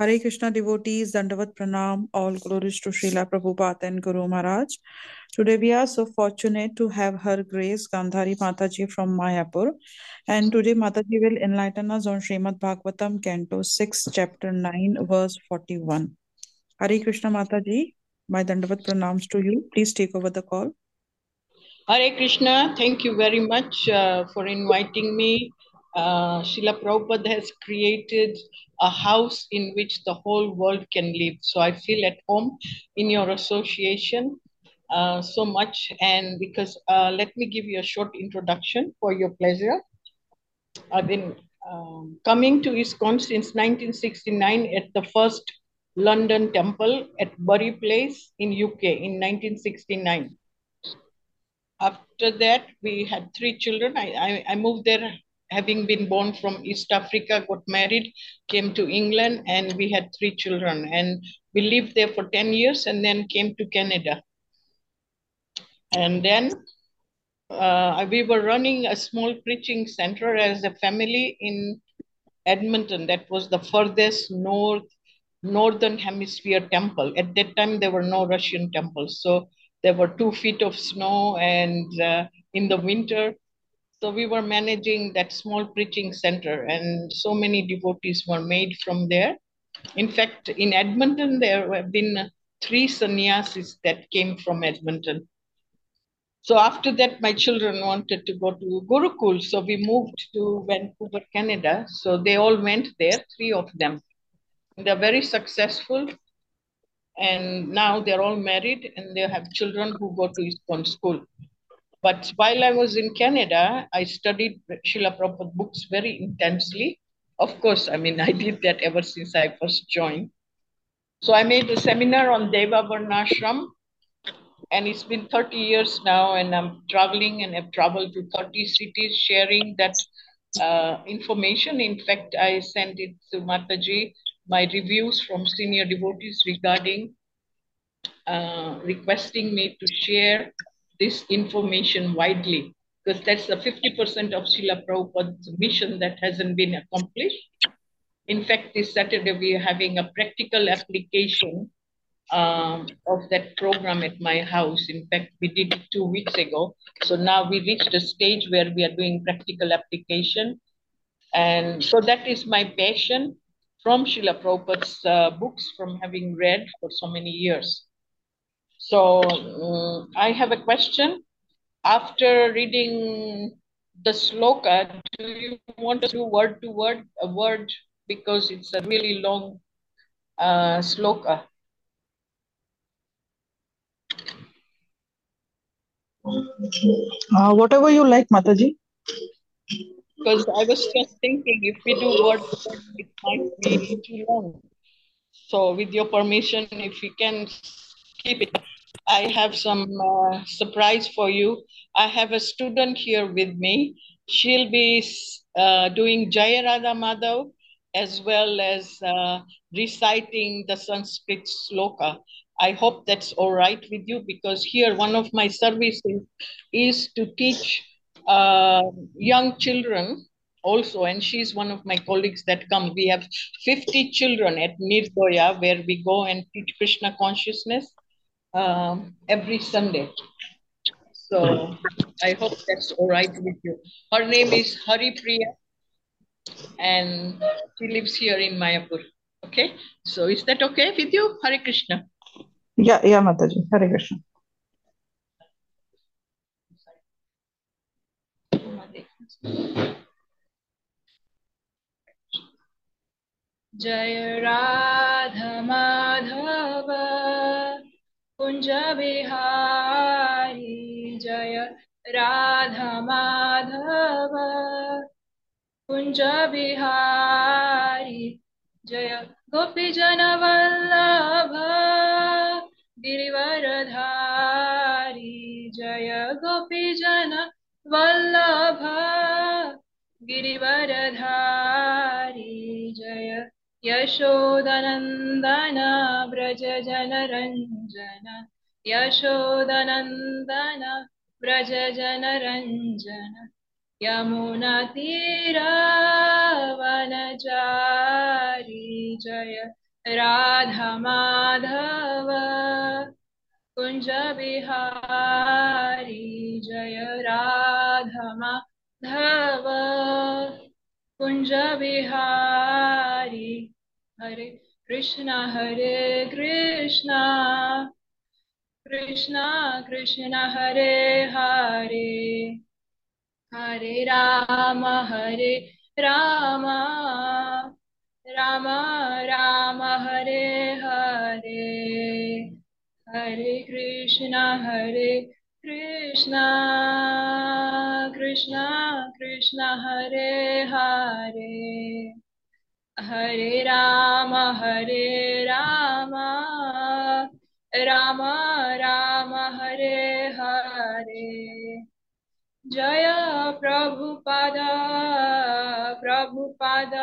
Hare Krishna devotees, Dandavat Pranam, all glories to Srila Prabhupada and Guru Maharaj. Today we are so fortunate to have Her Grace Gandhari Mataji from Mayapur. And today Mataji will enlighten us on Srimad Bhagavatam, Canto 6, Chapter 9, verse 41. Hare Krishna Mataji, my Dandavat Pranams to you. Please take over the call. Hare Krishna, thank you very much uh, for inviting me. Uh, Srila Prabhupada has created a house in which the whole world can live. So I feel at home in your association uh, so much. And because uh, let me give you a short introduction for your pleasure. I've been um, coming to ISKCON since 1969 at the first London temple at Bury Place in UK in 1969. After that, we had three children. I, I, I moved there having been born from East Africa, got married, came to England, and we had three children. And we lived there for 10 years and then came to Canada. And then uh, we were running a small preaching center as a family in Edmonton. That was the furthest north, northern hemisphere temple. At that time, there were no Russian temples. So there were two feet of snow and uh, in the winter, so we were managing that small preaching center, and so many devotees were made from there. In fact, in Edmonton, there have been three sannyasis that came from Edmonton. So after that, my children wanted to go to Gurukul, so we moved to Vancouver, Canada. So they all went there, three of them. They're very successful, and now they're all married and they have children who go to ISKCON school. But while I was in Canada, I studied Srila Prabhupada books very intensely. Of course, I mean, I did that ever since I first joined. So I made a seminar on Daiva Varnashram, and it's been 30 years now, and I'm traveling and have traveled to 30 cities sharing that uh, information. In fact, I sent it to Mataji, my reviews from senior devotees regarding uh, requesting me to share this information widely because that's the 50% of Srila Prabhupada's mission that hasn't been accomplished. In fact, this Saturday we are having a practical application um, of that program at my house. In fact, we did it two weeks ago. So now we reached a stage where we are doing practical application. And so that is my passion from Srila Prabhupada's uh, books, from having read for so many years. So um, I have a question. After reading the sloka, do you want to do word to word a word because it's a really long uh, sloka? Uh, whatever you like, Mataji. Because I was just thinking if we do word to word, it might be too long. So with your permission, if we can keep it. I have some uh, surprise for you. I have a student here with me. She'll be uh, doing Jaya Radha Madhav as well as uh, reciting the Sanskrit sloka. I hope that's all right with you because here one of my services is to teach uh, young children also, and she's one of my colleagues that come. We have 50 children at Nirdoya where we go and teach Krishna consciousness um, every Sunday. So I hope that's all right with you. Her name is Hari Priya, and she lives here in Mayapur. Okay, so is that okay with you, Hare Krishna? Yeah, yeah, Mataji. Hare Krishna. जय राधा माधव कुंज बिहारी जय राधा माधव कुंज बिहारी जय गोपी जन वल्लभ गिरिवरधारी जय गोपी जन वल्लभ गिरिवरधारी जय यशोदनन्दन व्रज जनरञ्जन यशोदनन्दन व्रज जनरञ्जन यमुनतीरावनचारी जय। राधा माधव कुञ्ज बिहारी जय। राधा कुञ्ज बिहारी हरे कृष्ण हरे कृष्ण। कृष्ण कृष्ण, हरे हरे। हरे राम हरे राम। राम राम, हरे हरे। हरे कृष्ण हरे कृष्ण। कृष्ण कृष्ण हरे हरे हरे राम हरे राम राम राम हरे हरे जय प्रभुपाद प्रभुपाद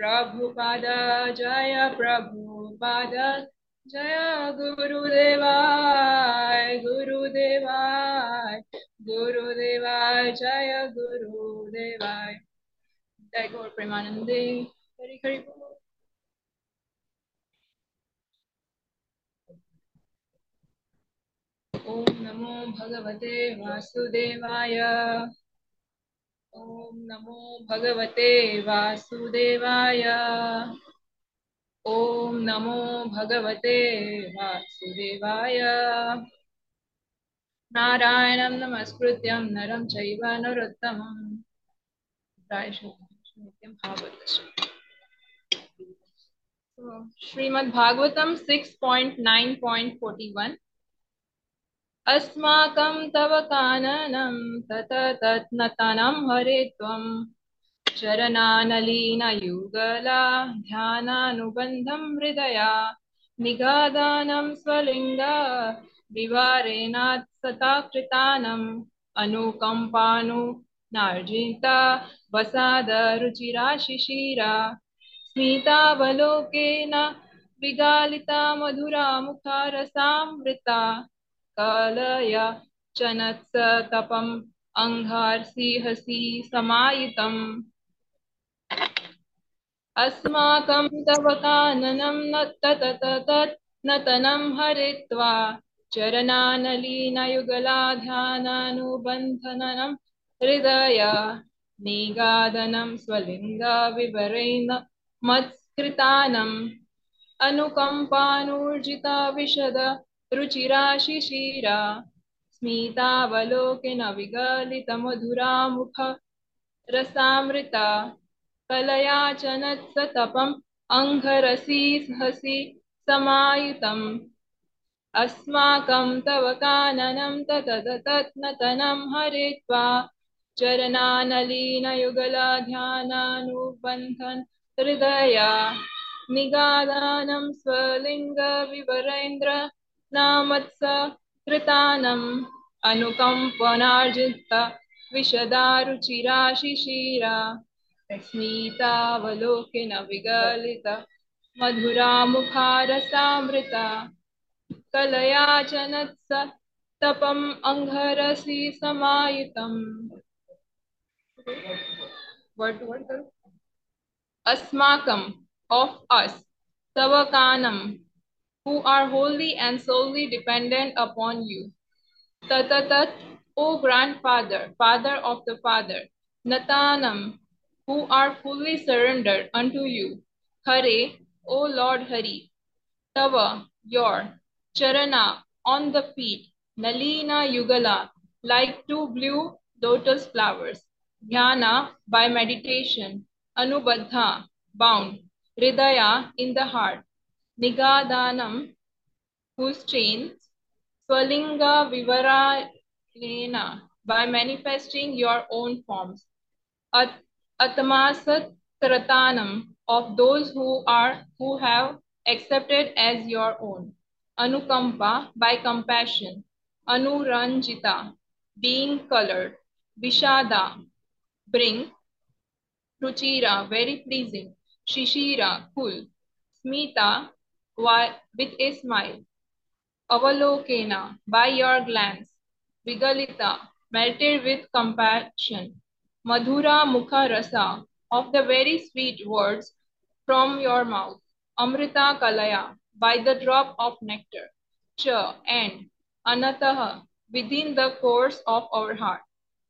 प्रभुपाद जय प्रभुपाद जय गुरुदेवाय गुरुदेवाय गुरुदेवाय, जय गुरुदेवाय। जय गौर प्रेमानंदे। हरि हरि ॐ नमो भगवते वासुदेवाय। ॐ नमो भगवते वासुदेवाय। ॐ नमो भगवते वासुदेवाय। नारायणं नमस्कृत्यं नरं चैव नरोत्तमं श्रीमद् भागवतम 6.9.41 अस्माकं तव काननं तत तत्नतनं हरे त्वं। चरणानलीनयुगला ध्यानानुबन्धं हृदया। निगादानं स्वलिङ्गा विवारेणात् सता कृतानम् अनुकम्पानु नार्जिता वसादरुचिरा शिशिरा स्मितावलोकेन विगालिता मधुरा मुखारसामृता कलय चनत्स तपम् अङ्घार्षिहसि समायितम् अस्माकं तव काननं न ततततत् नतनं हरित्वा चरणानलीनयुगलाध्यानानुबन्धननं हृदय निगादनं स्वलिङ्गाविवरेण मत्स्कृतानम् अनुकम्पानूर्जिता विशद रुचिराशिशिरा स्मितावलोकिन विगलितमधुरामुख रसामृता कलयाचनत्सतपम् अङ्घरसी सहसि समायुतम् अस्माकं तव काननं तततत्नतनं हरित्वा चरणानलीनयुगला ध्यानानुबन्धन् हृदया निगादानं स्वलिङ्गविवरेन्द्र नामत्स कृतानम् अनुकम्पनार्जित विशदारुचिरा शिशिरा विगलित मधुरा मुखारसामृता कलया च नत्स तपम् अङ्घरसि समायुतम् वर्ड टू वर्ड करो अस्माकं of us tavakanam who are wholly and solely dependent upon you tatatat o grandfather father of the father natanam who are fully surrendered unto you hare o lord hari tava your charana on the feet nalina yugala like two blue lotus flowers. Dhyana by meditation. Anubadha bound. Hridaya in the heart. Nigadanam whose chains swalinga vivaralena by manifesting your own forms. At, atmasat kratanam of those who are who have accepted as your own anukampa by compassion anuranjita being colored vishada bring ruchira very pleasing shishira cool smita with a smile avalokena by your glance vigalita melted with compassion madhura mukha rasa of the very sweet words from your mouth Amrita Kalaya, by the drop of nectar. Cha, and Anataha, within the course of our heart.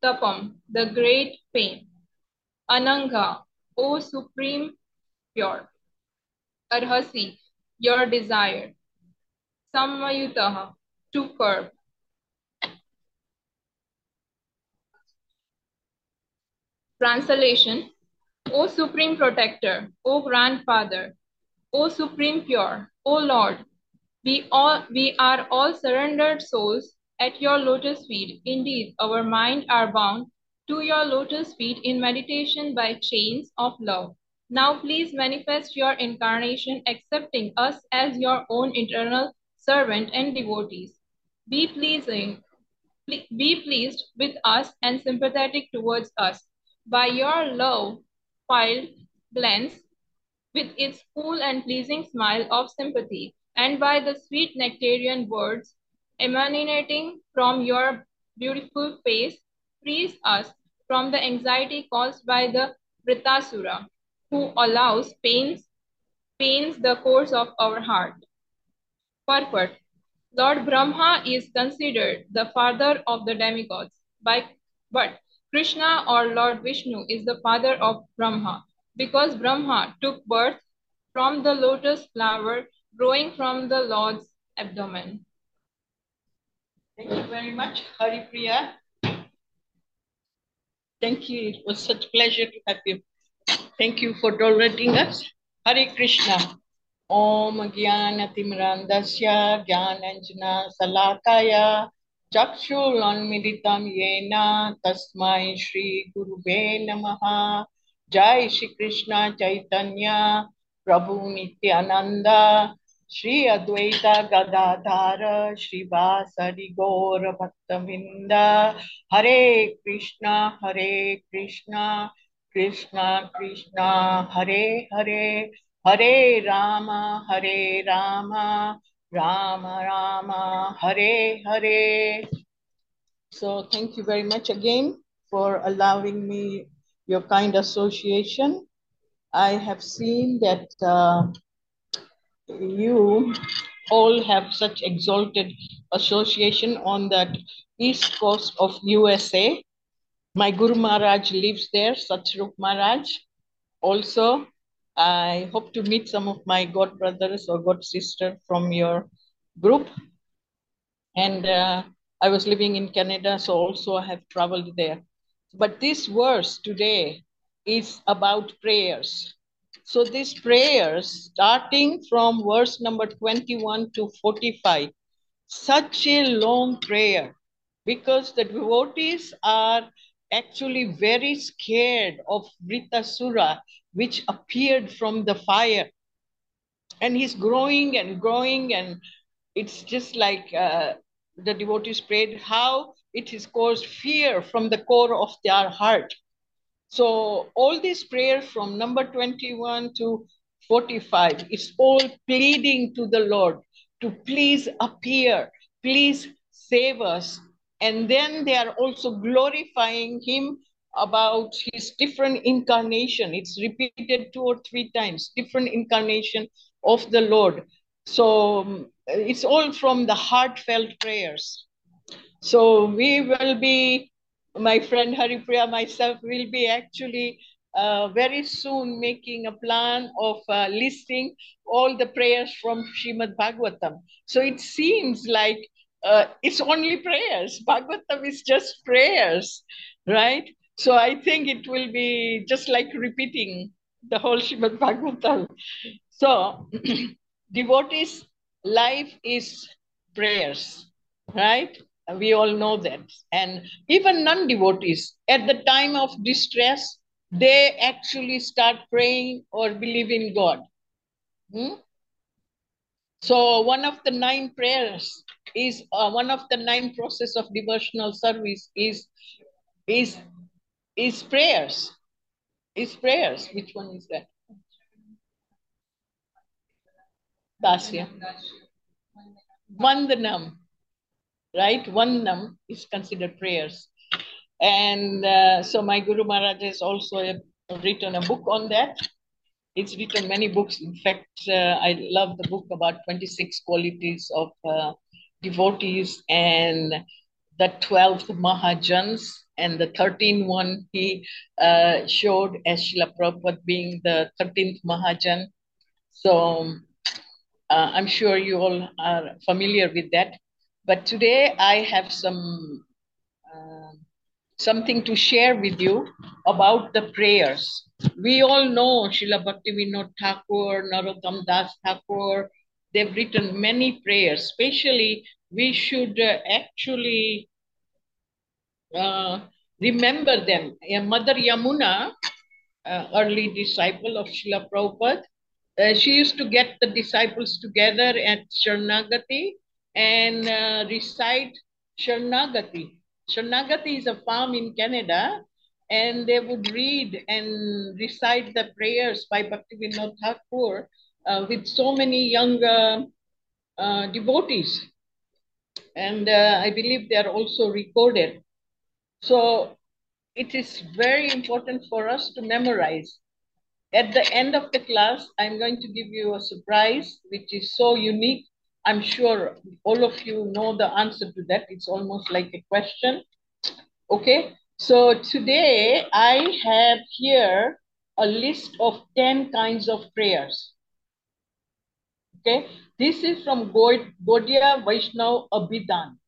Tapam, the great pain. Ananga, O supreme pure. Arhasi, your desire. Sammayutaha, to curb. Translation O Supreme Protector, O Grandfather, O Supreme Pure, O Lord, we all we are all surrendered souls at your lotus feet. Indeed, our mind are bound to your lotus feet in meditation by chains of love. Now please manifest your incarnation, accepting us as your own internal servant and devotees. Be pleasing, be pleased with us and sympathetic towards us. By your love filled glance, with its cool and pleasing smile of sympathy, and by the sweet nectarian words emanating from your beautiful face, frees us from the anxiety caused by the Vritrasura, who allows pains, pains the course of our heart. Purport. Lord Brahma is considered the father of the demigods, by, but Krishna or Lord Vishnu is the father of Brahma, because Brahma took birth from the lotus flower growing from the Lord's abdomen. Thank you very much, Hari Priya. Thank you. It was such a pleasure to have you. Thank you for tolerating us. Hare Krishna. Om Jnanatimrandasya Jnananjana Salakaya Chakshulonmilitam Yena Tasmai Shri Gurube Namaha Jai Shri Krishna Chaitanya Prabhu Nityananda Shri Advaita Gadadhara Shri Vasari Gaura Bhaktavinda Hare Krishna Hare Krishna Krishna Krishna Hare Hare Hare Rama Hare Rama Rama Rama Hare Hare So thank you very much again for allowing me your kind association. I have seen that uh, you all have such exalted association on that east coast of USA. My Guru Maharaj lives there, Satsvarup Maharaj. Also, I hope to meet some of my god brothers or god sister from your group. And uh, I was living in Canada, so also I have traveled there. But this verse today is about prayers. So these prayers, starting from verse number 21 to 45, such a long prayer because the devotees are actually very scared of Vritrasura, which appeared from the fire. And he's growing and growing, and it's just like uh, the devotees prayed how it has caused fear from the core of their heart. So all these prayers from number 21 to 45 is all pleading to the Lord to please appear, please save us. And then they are also glorifying him about his different incarnation. It's repeated two or three times, different incarnation of the Lord. So it's all from the heartfelt prayers. So we will be, my friend Haripriya, myself will be actually uh, very soon making a plan of uh, listing all the prayers from Shrimad Bhagavatam. So it seems like uh, it's only prayers. Bhagavatam is just prayers, right? So I think it will be just like repeating the whole Shrimad Bhagavatam. So devotees' life is prayers, right? We all know that. And even non devotees, at the time of distress, they actually start praying or believe in God. Hmm? So, one of the nine prayers is uh, one of the nine process of devotional service is is is prayers. Is prayers. Which one is that? Dasya. Vandanam right? Vandam is considered prayers. And uh, so my Guru Maharaj has also written a book on that. It's written many books. In fact, uh, I love the book about 26 qualities of uh, devotees and the 12th Mahajans and the 13th one he uh, showed as Srila Prabhupada being the 13th Mahajan. So uh, I'm sure you all are familiar with that. But today I have some uh, something to share with you about the prayers. We all know Shila Srila Bhaktivinoda Thakur, Narottam Das Thakur. They've written many prayers. Especially, we should uh, actually uh, remember them. Mother Yamuna, uh, early disciple of Srila Prabhupada, uh, she used to get the disciples together at Sharanagati and uh, recite Sharanagati. Sharanagati is a farm in Canada, and they would read and recite the prayers by Bhaktivinoda Thakur uh, with so many young uh, devotees. And uh, I believe they are also recorded. So it is very important for us to memorize. At the end of the class, I'm going to give you a surprise, which is so unique. I'm sure all of you know the answer to that. It's almost like a question. Okay, so today I have here a list of 10 kinds of prayers. Okay, this is from Gaudiya Vaishnav Abhidan.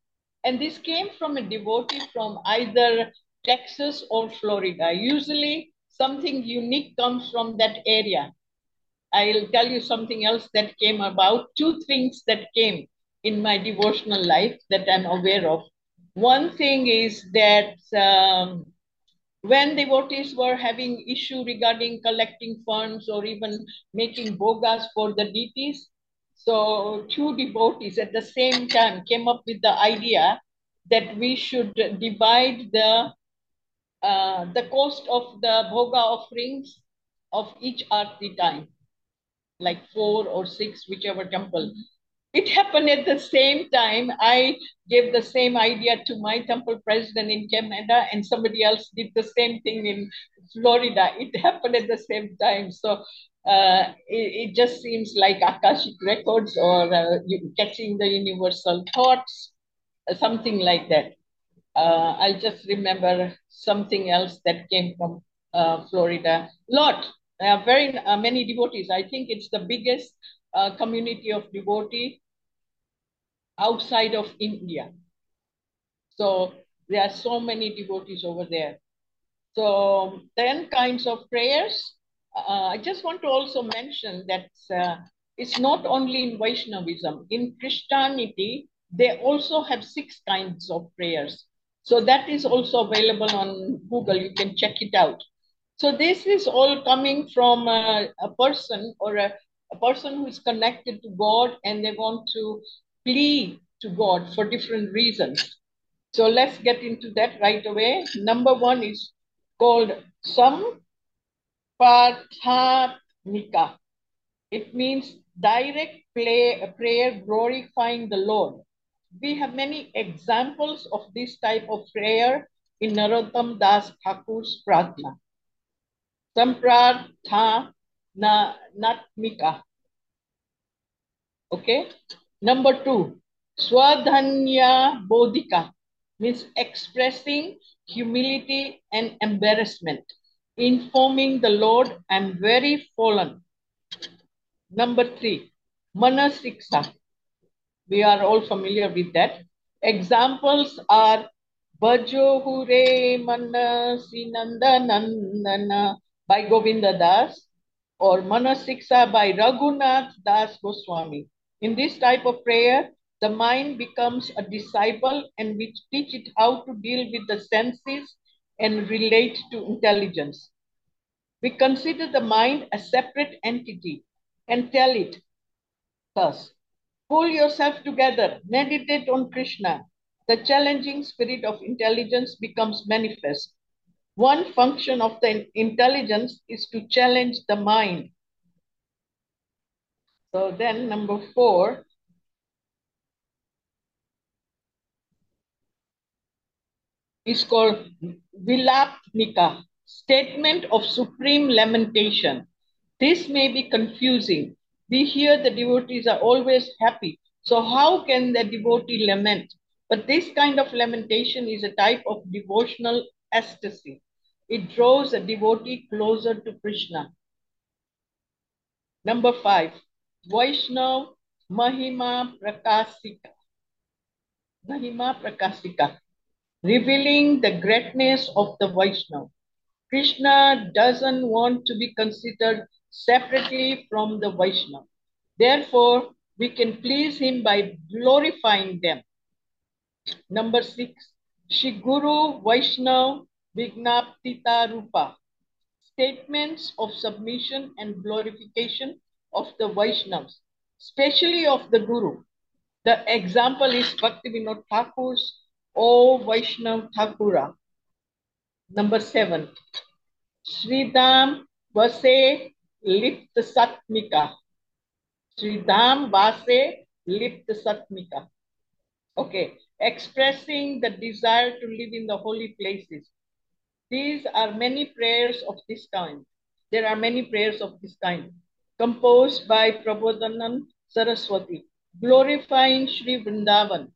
And this came from a devotee from either Texas or Florida. Usually something unique comes from that area. I'll tell you something else that came about. Two things that came in my devotional life that I'm aware of. One thing is that um, when devotees were having issue regarding collecting funds or even making bhogas for the deities, so two devotees at the same time came up with the idea that we should divide the uh, the cost of the bhoga offerings of each arti time, like four or six, whichever temple. It happened at the same time. I gave the same idea to my temple president in Canada, and somebody else did the same thing in Florida. It happened at the same time. So uh, it, it, just seems like Akashic records or uh, catching the universal thoughts, something like that. Uh, I'll just remember something else that came from uh, Florida. Lot, very many devotees. I think it's the biggest community of devotee outside of India. So there are so many devotees over there. So 10 kinds of prayers uh, I just want to also mention that uh, it's not only in Vaishnavism. In Christianity, they also have six kinds of prayers. So that is also available on Google. You can check it out. So this is all coming from a, a person or a, a person who is connected to God and they want to plead to God for different reasons. So let's get into that right away. Number one is called Sam Prathanika. It means direct play, prayer glorifying the Lord. We have many examples of this type of prayer in Narottam Das Thakur's Prarthana. Sampratha Natmika. Okay. Number two, Swadhanya Bodhika means expressing humility and embarrassment informing the Lord, I'm very fallen. Number three, Manasiksa. We are all familiar with that. Examples are Bajo Hure Manasinanda Nandana by Govinda Das or Manasiksa by Raghunath Das Goswami. In this type of prayer, the mind becomes a disciple and we teach it how to deal with the senses and relate to intelligence. We consider the mind a separate entity and tell it thus pull yourself together, meditate on Krishna. The challenging spirit of intelligence becomes manifest. One function of the intelligence is to challenge the mind. So then, number four, is called Vilapnika, statement of supreme lamentation. This may be confusing. We hear the devotees are always happy. So how can the devotee lament? But this kind of lamentation is a type of devotional ecstasy. It draws a devotee closer to Krishna. Number five, Vaishnav Mahima Prakasika. Mahima Prakasika, revealing the greatness of the Vaishnav. Krishna doesn't want to be considered separately from the Vaishnav. Therefore, we can please him by glorifying them. Number six, Shri Guru Vaishnav Vignaptita Rupa. Statements of submission and glorification of the Vaishnavas, especially of the Guru. The example is Bhakti Vinod Thakur's O Vaishnav Thakura. Number seven, Sridham Vase Lipt Satmika. Sridham Vase Lipt Satmika. Okay, expressing the desire to live in the holy places. These are many prayers of this kind. There are many prayers of this kind, composed by Prabodhananda Saraswati, glorifying Sri Vrindavan.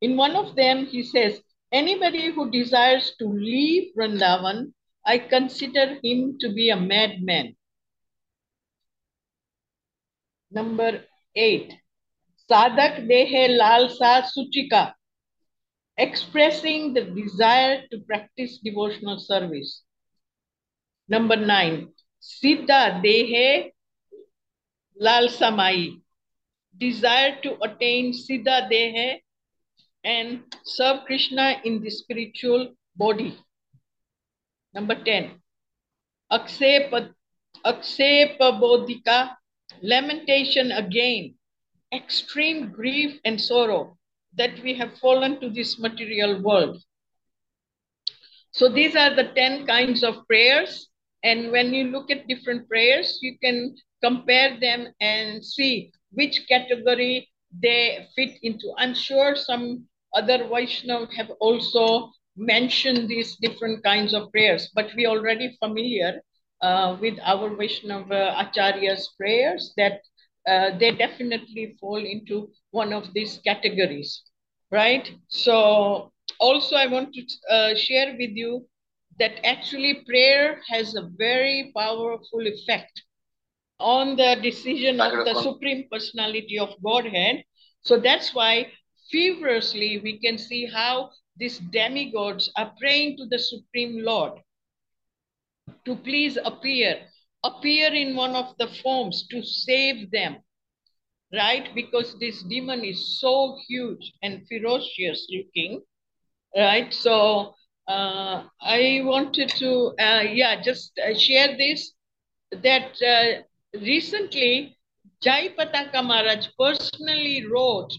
In one of them, he says, Anybody who desires to leave Vrindavan, I consider him to be a madman. Number eight, Sadak Dehe Lalsa Suchika, expressing the desire to practice devotional service. Number nine, Siddha Dehe Lal Samai, desire to attain Siddha Dehe and serve Krishna in the spiritual body. Number 10, Aksepa, Bodhika, lamentation again, extreme grief and sorrow that we have fallen to this material world. So these are the 10 kinds of prayers. And when you look at different prayers, you can compare them and see which category they fit into. I'm sure some other Vaishnav have also mentioned these different kinds of prayers, but we already familiar uh, with our Vaishnava Acharya's prayers that uh, they definitely fall into one of these categories, right? So also I want to uh, share with you that actually prayer has a very powerful effect on the decision of the Supreme Personality of Godhead. So that's why feverishly we can see how these demigods are praying to the Supreme Lord to please appear, appear in one of the forms to save them, right? Because this demon is so huge and ferocious looking, right? So uh, I wanted to, uh, yeah, just uh, share this that uh, recently Jai Pataka Maharaj personally wrote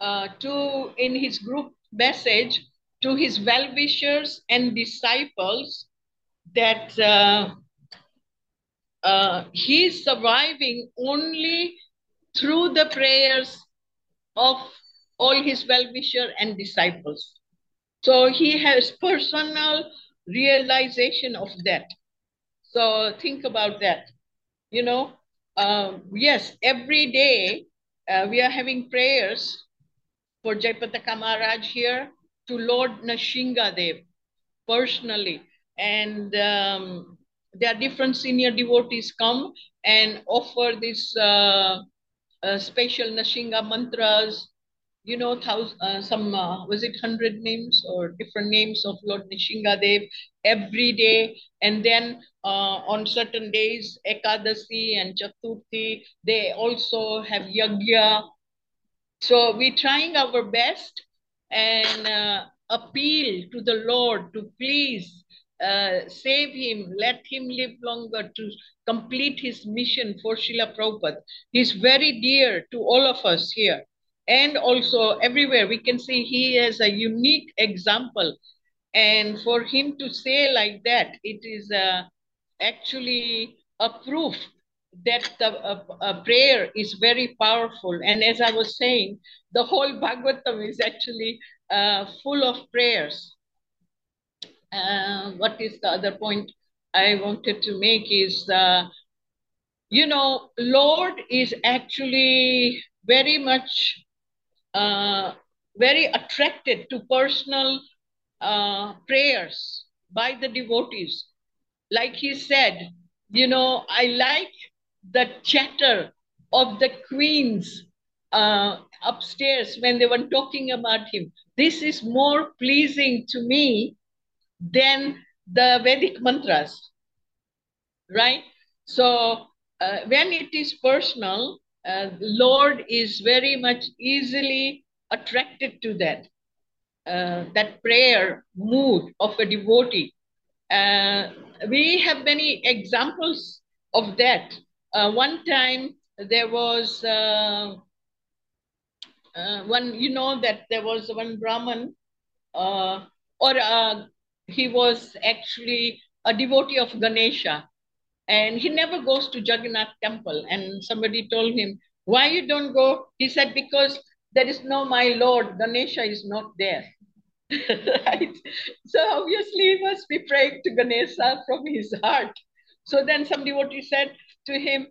uh, to in his group message to his well-wishers and disciples that uh, he is surviving only through the prayers of all his well-wisher and disciples. So he has personal realization of that. So think about that. You know, uh, yes, every day uh, we are having prayers for Jayapataka Maharaj here to Lord Dev personally. And um, there are different senior devotees come and offer this uh, uh, special Narasimha mantras, you know, thousand, uh, some, uh, was it 100 names or different names of Lord Dev every day. And then uh, on certain days, Ekadasi and Chaturthi, they also have Yagya so we're trying our best and uh, appeal to the Lord to please uh, save him, let him live longer to complete his mission for Srila Prabhupada. He's very dear to all of us here. And also everywhere we can see he is a unique example. And for him to say like that, it is uh, actually a proof that the uh, uh, prayer is very powerful. And as I was saying, the whole Bhagavatam is actually uh, full of prayers. Uh, what is the other point I wanted to make is, uh, you know, Lord is actually very much, uh, very attracted to personal uh, prayers by the devotees. Like he said, you know, I like the chatter of the queens uh, upstairs when they were talking about him. This is more pleasing to me than the Vedic mantras, right? So uh, when it is personal, uh, Lord is very much easily attracted to that, uh, that prayer mood of a devotee. Uh, we have many examples of that. Uh, one time there was uh, one, you know, that there was one Brahman, or uh, he was actually a devotee of Ganesha, and he never goes to Jagannath temple. And somebody told him, Why you don't go? He said, Because there is no my Lord, Ganesha is not there. right? So obviously he must be praying to Ganesha from his heart. So then some devotee said to him,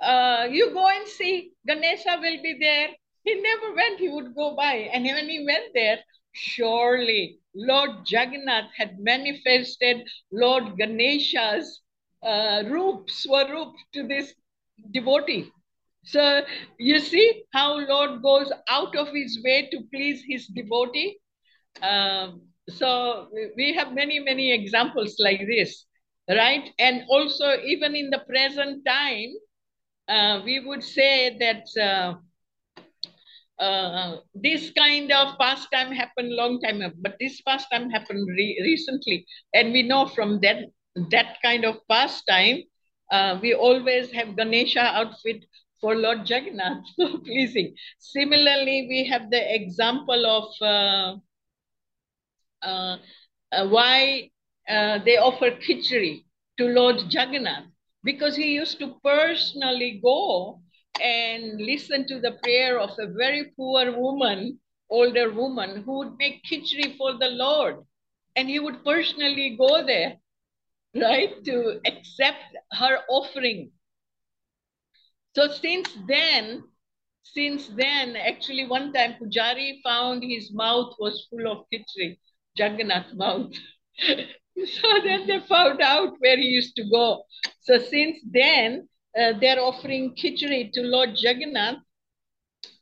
uh, you go and see, Ganesha will be there. He never went, he would go by. And when he went there, surely Lord Jagannath had manifested Lord Ganesha's uh, roop, swaroop to this devotee. So you see how Lord goes out of his way to please his devotee. Um, so we have many, many examples like this, right? And also even in the present time, uh, we would say that uh, uh, this kind of pastime happened long time ago, but this pastime happened re recently. And we know from that, that kind of pastime, uh, we always have Ganesha outfit for Lord Jagannath, so pleasing. Similarly, we have the example of uh, uh, uh, why uh, they offer khichdi to Lord Jagannath because he used to personally go and listen to the prayer of a very poor woman, older woman, who would make khichdi for the Lord. And he would personally go there, right, to accept her offering. So since then, since then, actually one time Pujari found his mouth was full of khichdi, Jagannath mouth. so then they found out where he used to go. So since then, uh, they're offering khichdi to Lord Jagannath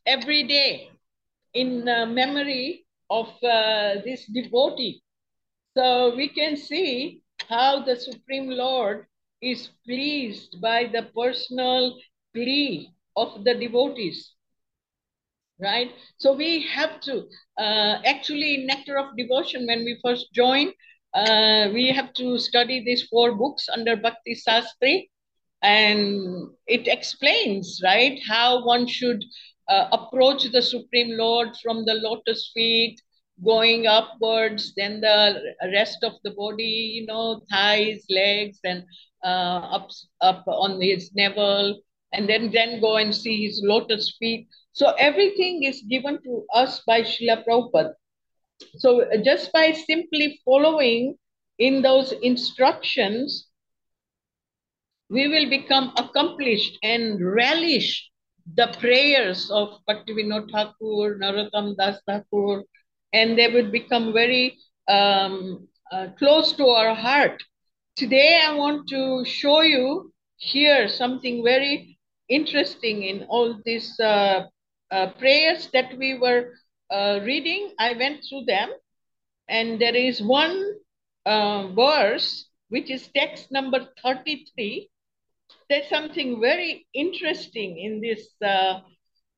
every day in uh, memory of uh, this devotee. So we can see how the Supreme Lord is pleased by the personal plea of the devotees. Right? So we have to, uh, actually, Nectar of Devotion, when we first joined, uh, we have to study these four books under Bhakti Sastri and it explains right how one should uh, approach the supreme lord from the lotus feet going upwards then the rest of the body you know thighs legs and uh, up up on his navel and then then go and see his lotus feet. So everything is given to us by Srila Prabhupada. So just by simply following in those instructions we will become accomplished and relish the prayers of Bhaktivinoda Thakur, Narottam Das Thakur, and they would become very um, uh, close to our heart. Today, I want to show you here something very interesting in all these uh, uh, prayers that we were uh, reading. I went through them, and there is one uh, verse which is text number 33 there's something very interesting in this uh,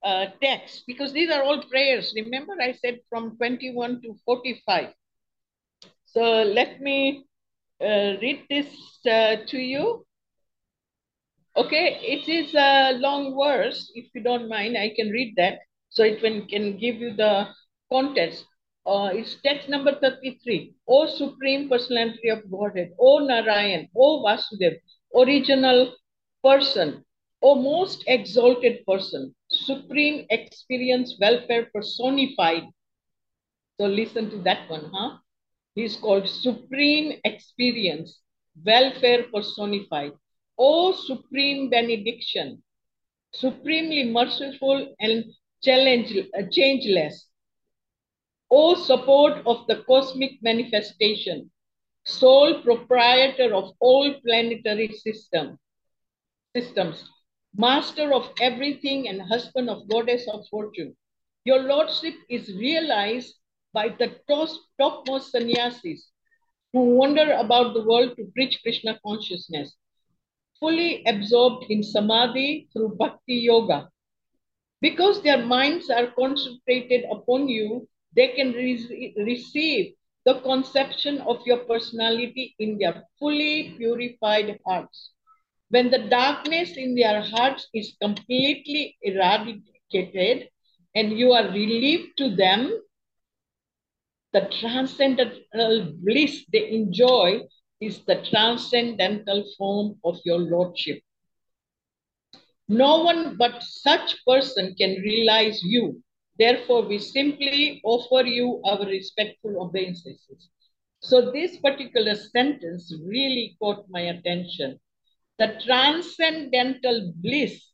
uh, text because these are all prayers. Remember, I said from 21 to 45. So let me uh, read this uh, to you. Okay, it is a long verse. If you don't mind, I can read that so it can, can give you the context. Uh, it's text number 33. O Supreme Personality of Godhead, O Narayan, O Vasudev, original person, O most exalted person, supreme experience welfare personified. So listen to that one, huh? He's called supreme experience welfare personified. O supreme benediction, supremely merciful and challenge, uh, changeless. O support of the cosmic manifestation, sole proprietor of all planetary system, systems, master of everything and husband of goddess of fortune. Your lordship is realized by the topmost sannyasis who wander about the world to preach Krishna consciousness, fully absorbed in samadhi through bhakti yoga. Because their minds are concentrated upon you, they can re receive the conception of your personality in their fully purified hearts. When the darkness in their hearts is completely eradicated and you are relieved to them, the transcendental bliss they enjoy is the transcendental form of your lordship. No one but such person can realize you. Therefore, we simply offer you our respectful obeisances. So this particular sentence really caught my attention. The transcendental bliss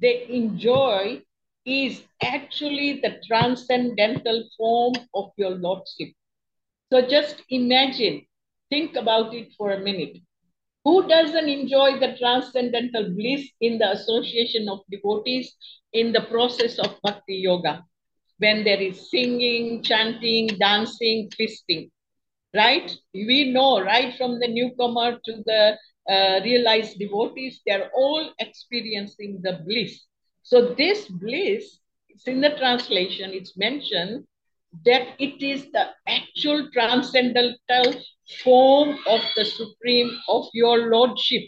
they enjoy is actually the transcendental form of your lordship. So just imagine, think about it for a minute. Who doesn't enjoy the transcendental bliss in the association of devotees in the process of bhakti yoga? When there is singing, chanting, dancing, feasting, right? We know right from the newcomer to the uh, realized devotees, they're all experiencing the bliss. So this bliss, it's in the translation, it's mentioned that it is the actual transcendental form of the supreme of your lordship.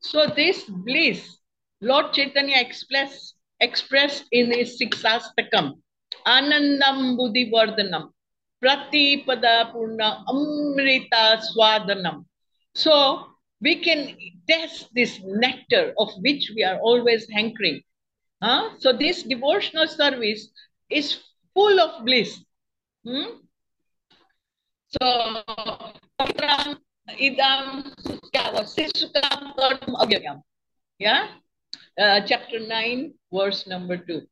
So this bliss, Lord Chaitanya express, expressed in his Siksastakam, Anandam Buddhivardhanam, Pratipada Purna Amrita Swadanam. So we can test this nectar of which we are always hankering. Huh? So this devotional service is full of bliss. Hmm? So, idam Yeah? Uh, chapter 9, verse number 2.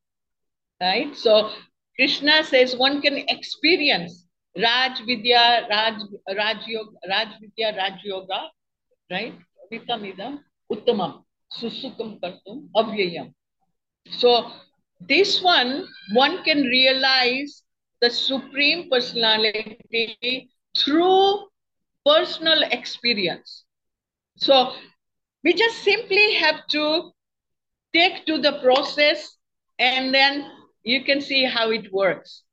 Right? So, Krishna says one can experience Raj Vidya, Raj, Raj, Yoga, Raj Vidya, Raj Yoga, right? Vitamidam, Uttamam, Susukam Kartum, Avyayam. So this one, one can realize the Supreme Personality through personal experience. So we just simply have to take to the process and then you can see how it works,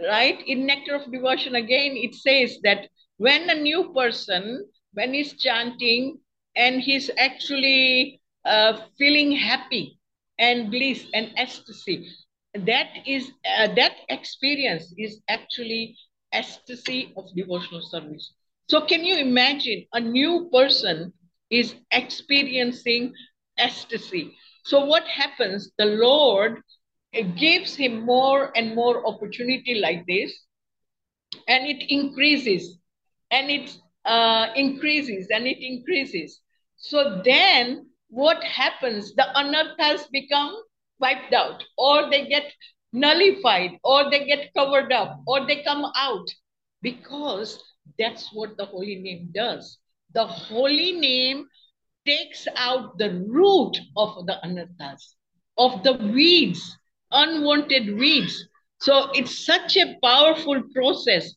right? In Nectar of Devotion, again, it says that when a new person, when he's chanting and he's actually uh, feeling happy, and bliss and ecstasy. That is uh, that experience is actually ecstasy of devotional service. So can you imagine a new person is experiencing ecstasy? So what happens? The Lord gives him more and more opportunity like this, and it increases, and it uh, increases, and it increases. So then what happens? The anarthas become wiped out, or they get nullified, or they get covered up, or they come out, because that's what the holy name does. The holy name takes out the root of the anarthas, of the weeds, unwanted weeds. So it's such a powerful process.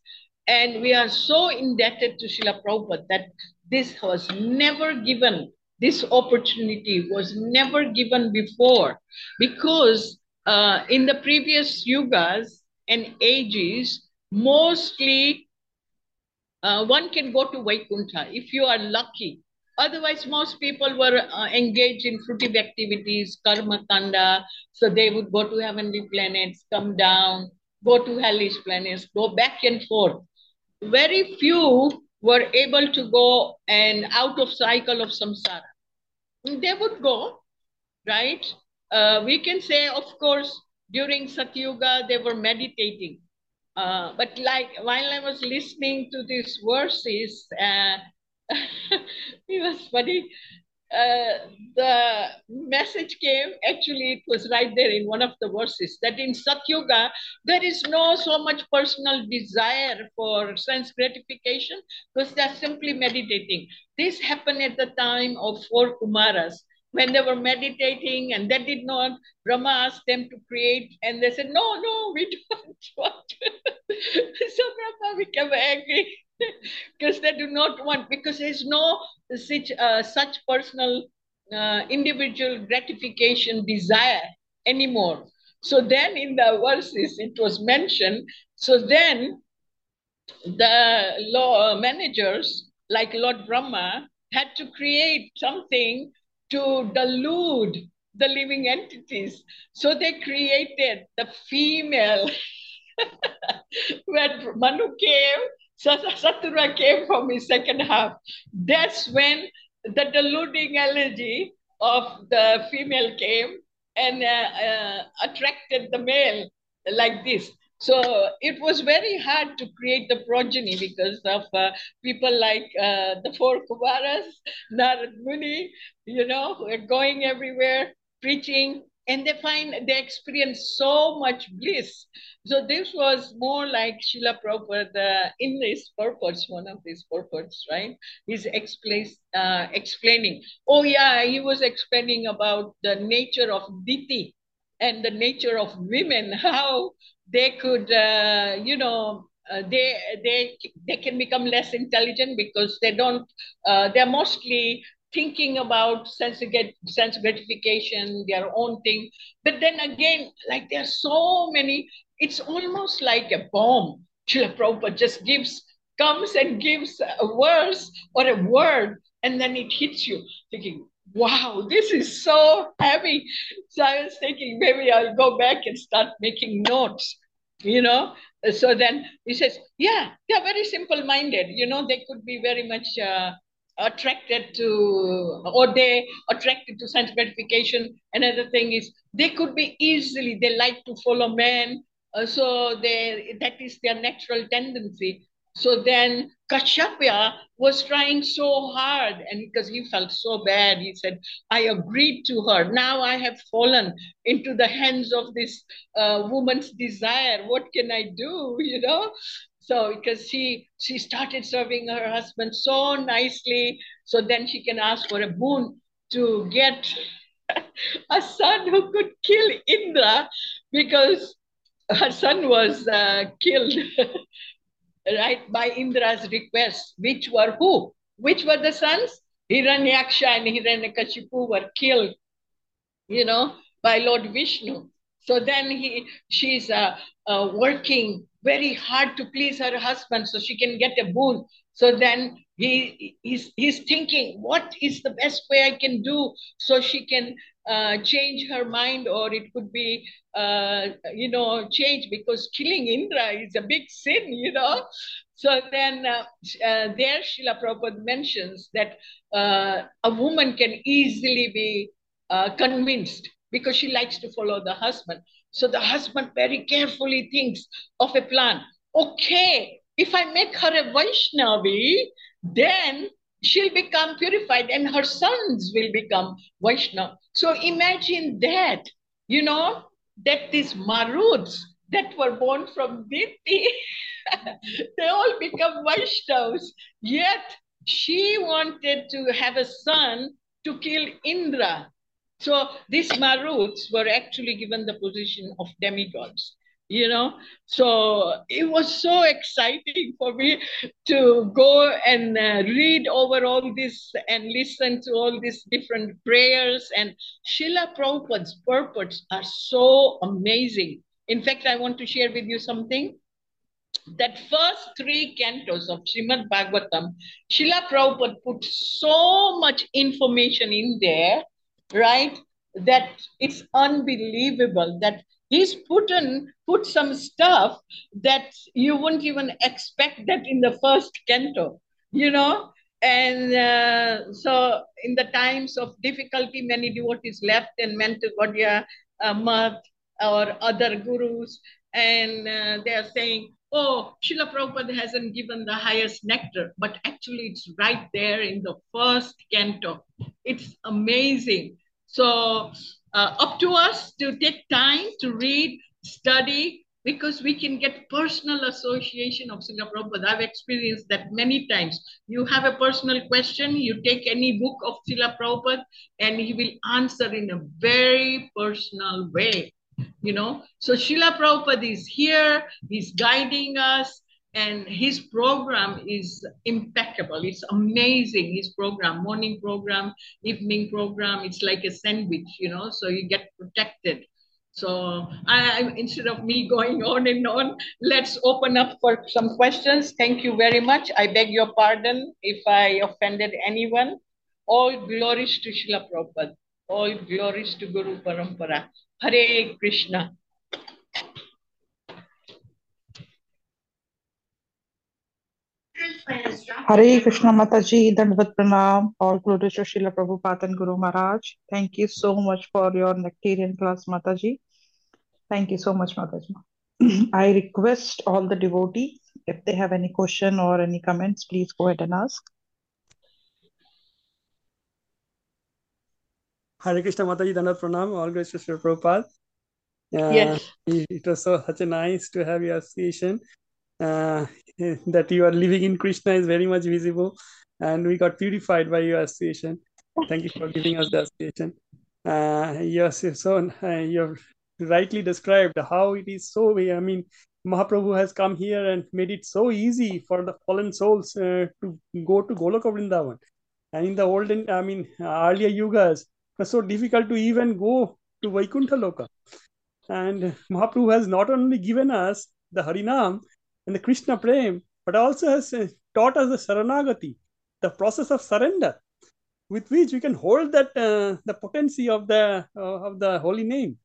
And we are so indebted to Srila Prabhupada that this was never given this opportunity was never given before because uh, in the previous yugas and ages, mostly uh, one can go to Vaikuntha if you are lucky. Otherwise, most people were uh, engaged in fruitive activities, karma kanda. So they would go to heavenly planets, come down, go to hellish planets, go back and forth. Very few were able to go and out of cycle of samsara they would go, right? Uh, we can say, of course, during Satyuga, they were meditating. Uh, but like while I was listening to these verses, uh, it was funny. Uh, the message came. Actually it was right there in one of the verses that in satyuga there is no so much personal desire for sense gratification because they're simply meditating. This happened at the time of four kumaras when they were meditating and they did not brahma asked them to create and they said no no we don't want. So brahma became angry because they do not want because there's no such uh, such personal uh, individual gratification desire anymore. So then in the verses it was mentioned so then the law managers like lord brahma had to create something to delude the living entities so they created the female when manu came Satura came from his second half. That's when the deluding energy of the female came and uh, uh, attracted the male like this. So it was very hard to create the progeny because of uh, people like uh, the four Kumaras, Narad Muni, you know, going everywhere preaching and they find they experience so much bliss. So this was more like Srila Prabhupada in his purpose, one of his purpose, right? He's explain, uh, explaining. Oh yeah, he was explaining about the nature of Diti and the nature of women, how they could, uh, you know, uh, they they they can become less intelligent because they don't uh, they're mostly thinking about sense, get, sense gratification, their own thing. But then again, like there are so many, it's almost like a bomb. Srila Prabhupada just gives, comes and gives a verse or a word, and then it hits you, thinking, wow, this is so heavy. So I was thinking maybe I'll go back and start making notes, you know. So then he says, yeah, they're very simple minded. You know, they could be very much uh, attracted to or they attracted to sense gratification another thing is they could be easily they like to follow men uh, so they that is their natural tendency so then Kashyapa was trying so hard and because he felt so bad, he said, I agreed to her. Now I have fallen into the hands of this uh, woman's desire. What can I do? You know? So because she she started serving her husband so nicely, so then she can ask for a boon to get a son who could kill Indra because her son was uh, killed right by Indra's request. Which were who? Which were the sons? Hiranyaksha and Hiranyakashipu were killed, you know, by Lord Vishnu. So then he she's uh, uh, working very hard to please her husband so she can get a boon. So then he he's, he's thinking, what is the best way I can do so she can uh, change her mind or it could be, uh, you know, change because killing Indra is a big sin, you know. So then uh, uh there Srila Prabhupada mentions that a woman can easily be convinced because she likes to follow the husband. So the husband very carefully thinks of a plan. Okay, if I make her a Vaishnavi, then she'll become purified and her sons will become Vaishnav. So imagine that, you know, that these Maruts that were born from Diti, they all become Vaishnavs. Yet she wanted to have a son to kill Indra. So these Maruts were actually given the position of demigods, you know. So it was so exciting for me to go and uh, read over all this and listen to all these different prayers. And Srila Prabhupada's purports are so amazing. In fact, I want to share with you something that first three cantos of Srimad Bhagavatam, Srila Prabhupada put so much information in there right? That it's unbelievable that he's put in put some stuff that you wouldn't even expect that in the first canto, you know. And uh, so, in the times of difficulty, many devotees left and went to Gaudiya uh, Math or other gurus, and uh, they are saying, oh, Srila Prabhupada hasn't given the highest nectar, but actually it's right there in the first canto. It's amazing. So uh, up to us to take time to read, study, because we can get personal association of Srila Prabhupada. I've experienced that many times. You have a personal question, you take any book of Srila Prabhupada, and he will answer in a very personal way you know. So Srila Prabhupada is here, he's guiding us, and his program is impeccable. It's amazing, his program, morning program, evening program. It's like a sandwich, you know, so you get protected. So I, instead of me going on and on, let's open up for some questions. Thank you very much. I beg your pardon if I offended anyone. All glories to Srila Prabhupada. All glories to Guru Parampara. Hare Krishna. Hare Krishna Mataji, Dandvat Pranam, all glory to Srila Prabhupada and Guru Maharaj. Thank you so much for your nectarian class, Mataji. Thank you so much, Mataji. I request all the devotees, if they have any question or any comments, please go ahead and ask. Hare Krishna Mataji Dandvat Pranam, all grace to Sri Prabhupada. Uh, Yes. It was so such a nice to have your association. Uh, that you are living in Krishna is very much visible, and we got purified by your association. Thank you for giving us the association. Uh, yes, so uh, you have rightly described how it is so. I mean, Mahaprabhu has come here and made it so easy for the fallen souls uh, to go to Goloka Vrindavan. And in the olden, I mean, earlier yugas, so difficult to even go to Vaikuntha Loka. And Mahaprabhu has not only given us the Harinam and the Krishna Prem, but also has uh, taught us the Saranagati, the process of surrender, with which we can hold that uh, the potency of the uh, of the holy name.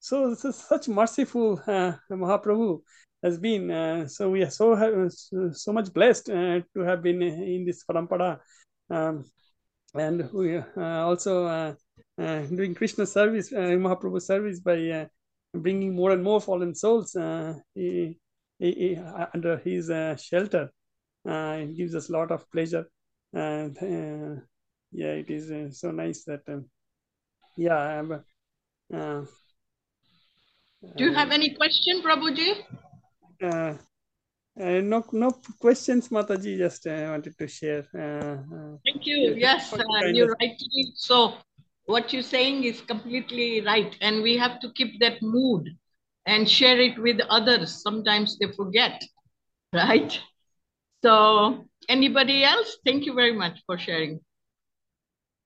So this is such merciful uh, Mahaprabhu has been. Uh, so we are so so much blessed uh, to have been in this parampara, um, and we uh, also uh, uh, doing Krishna service, uh, Mahaprabhu service by uh, bringing more and more fallen souls uh, he, he, he- uh, under his uh, shelter. Uh, it gives us a lot of pleasure, and uh, yeah, it is uh, so nice that um, yeah. Uh, Do you have any question, Prabhuji? uh, uh, no, no questions, Mataji. Just uh, wanted to share. Uh, uh, Thank you. Yes, uh, Kind you of. rightly so. What you're saying is completely right, and we have to keep that mood and share it with others. Sometimes they forget, right? So, anybody else? Thank you very much for sharing.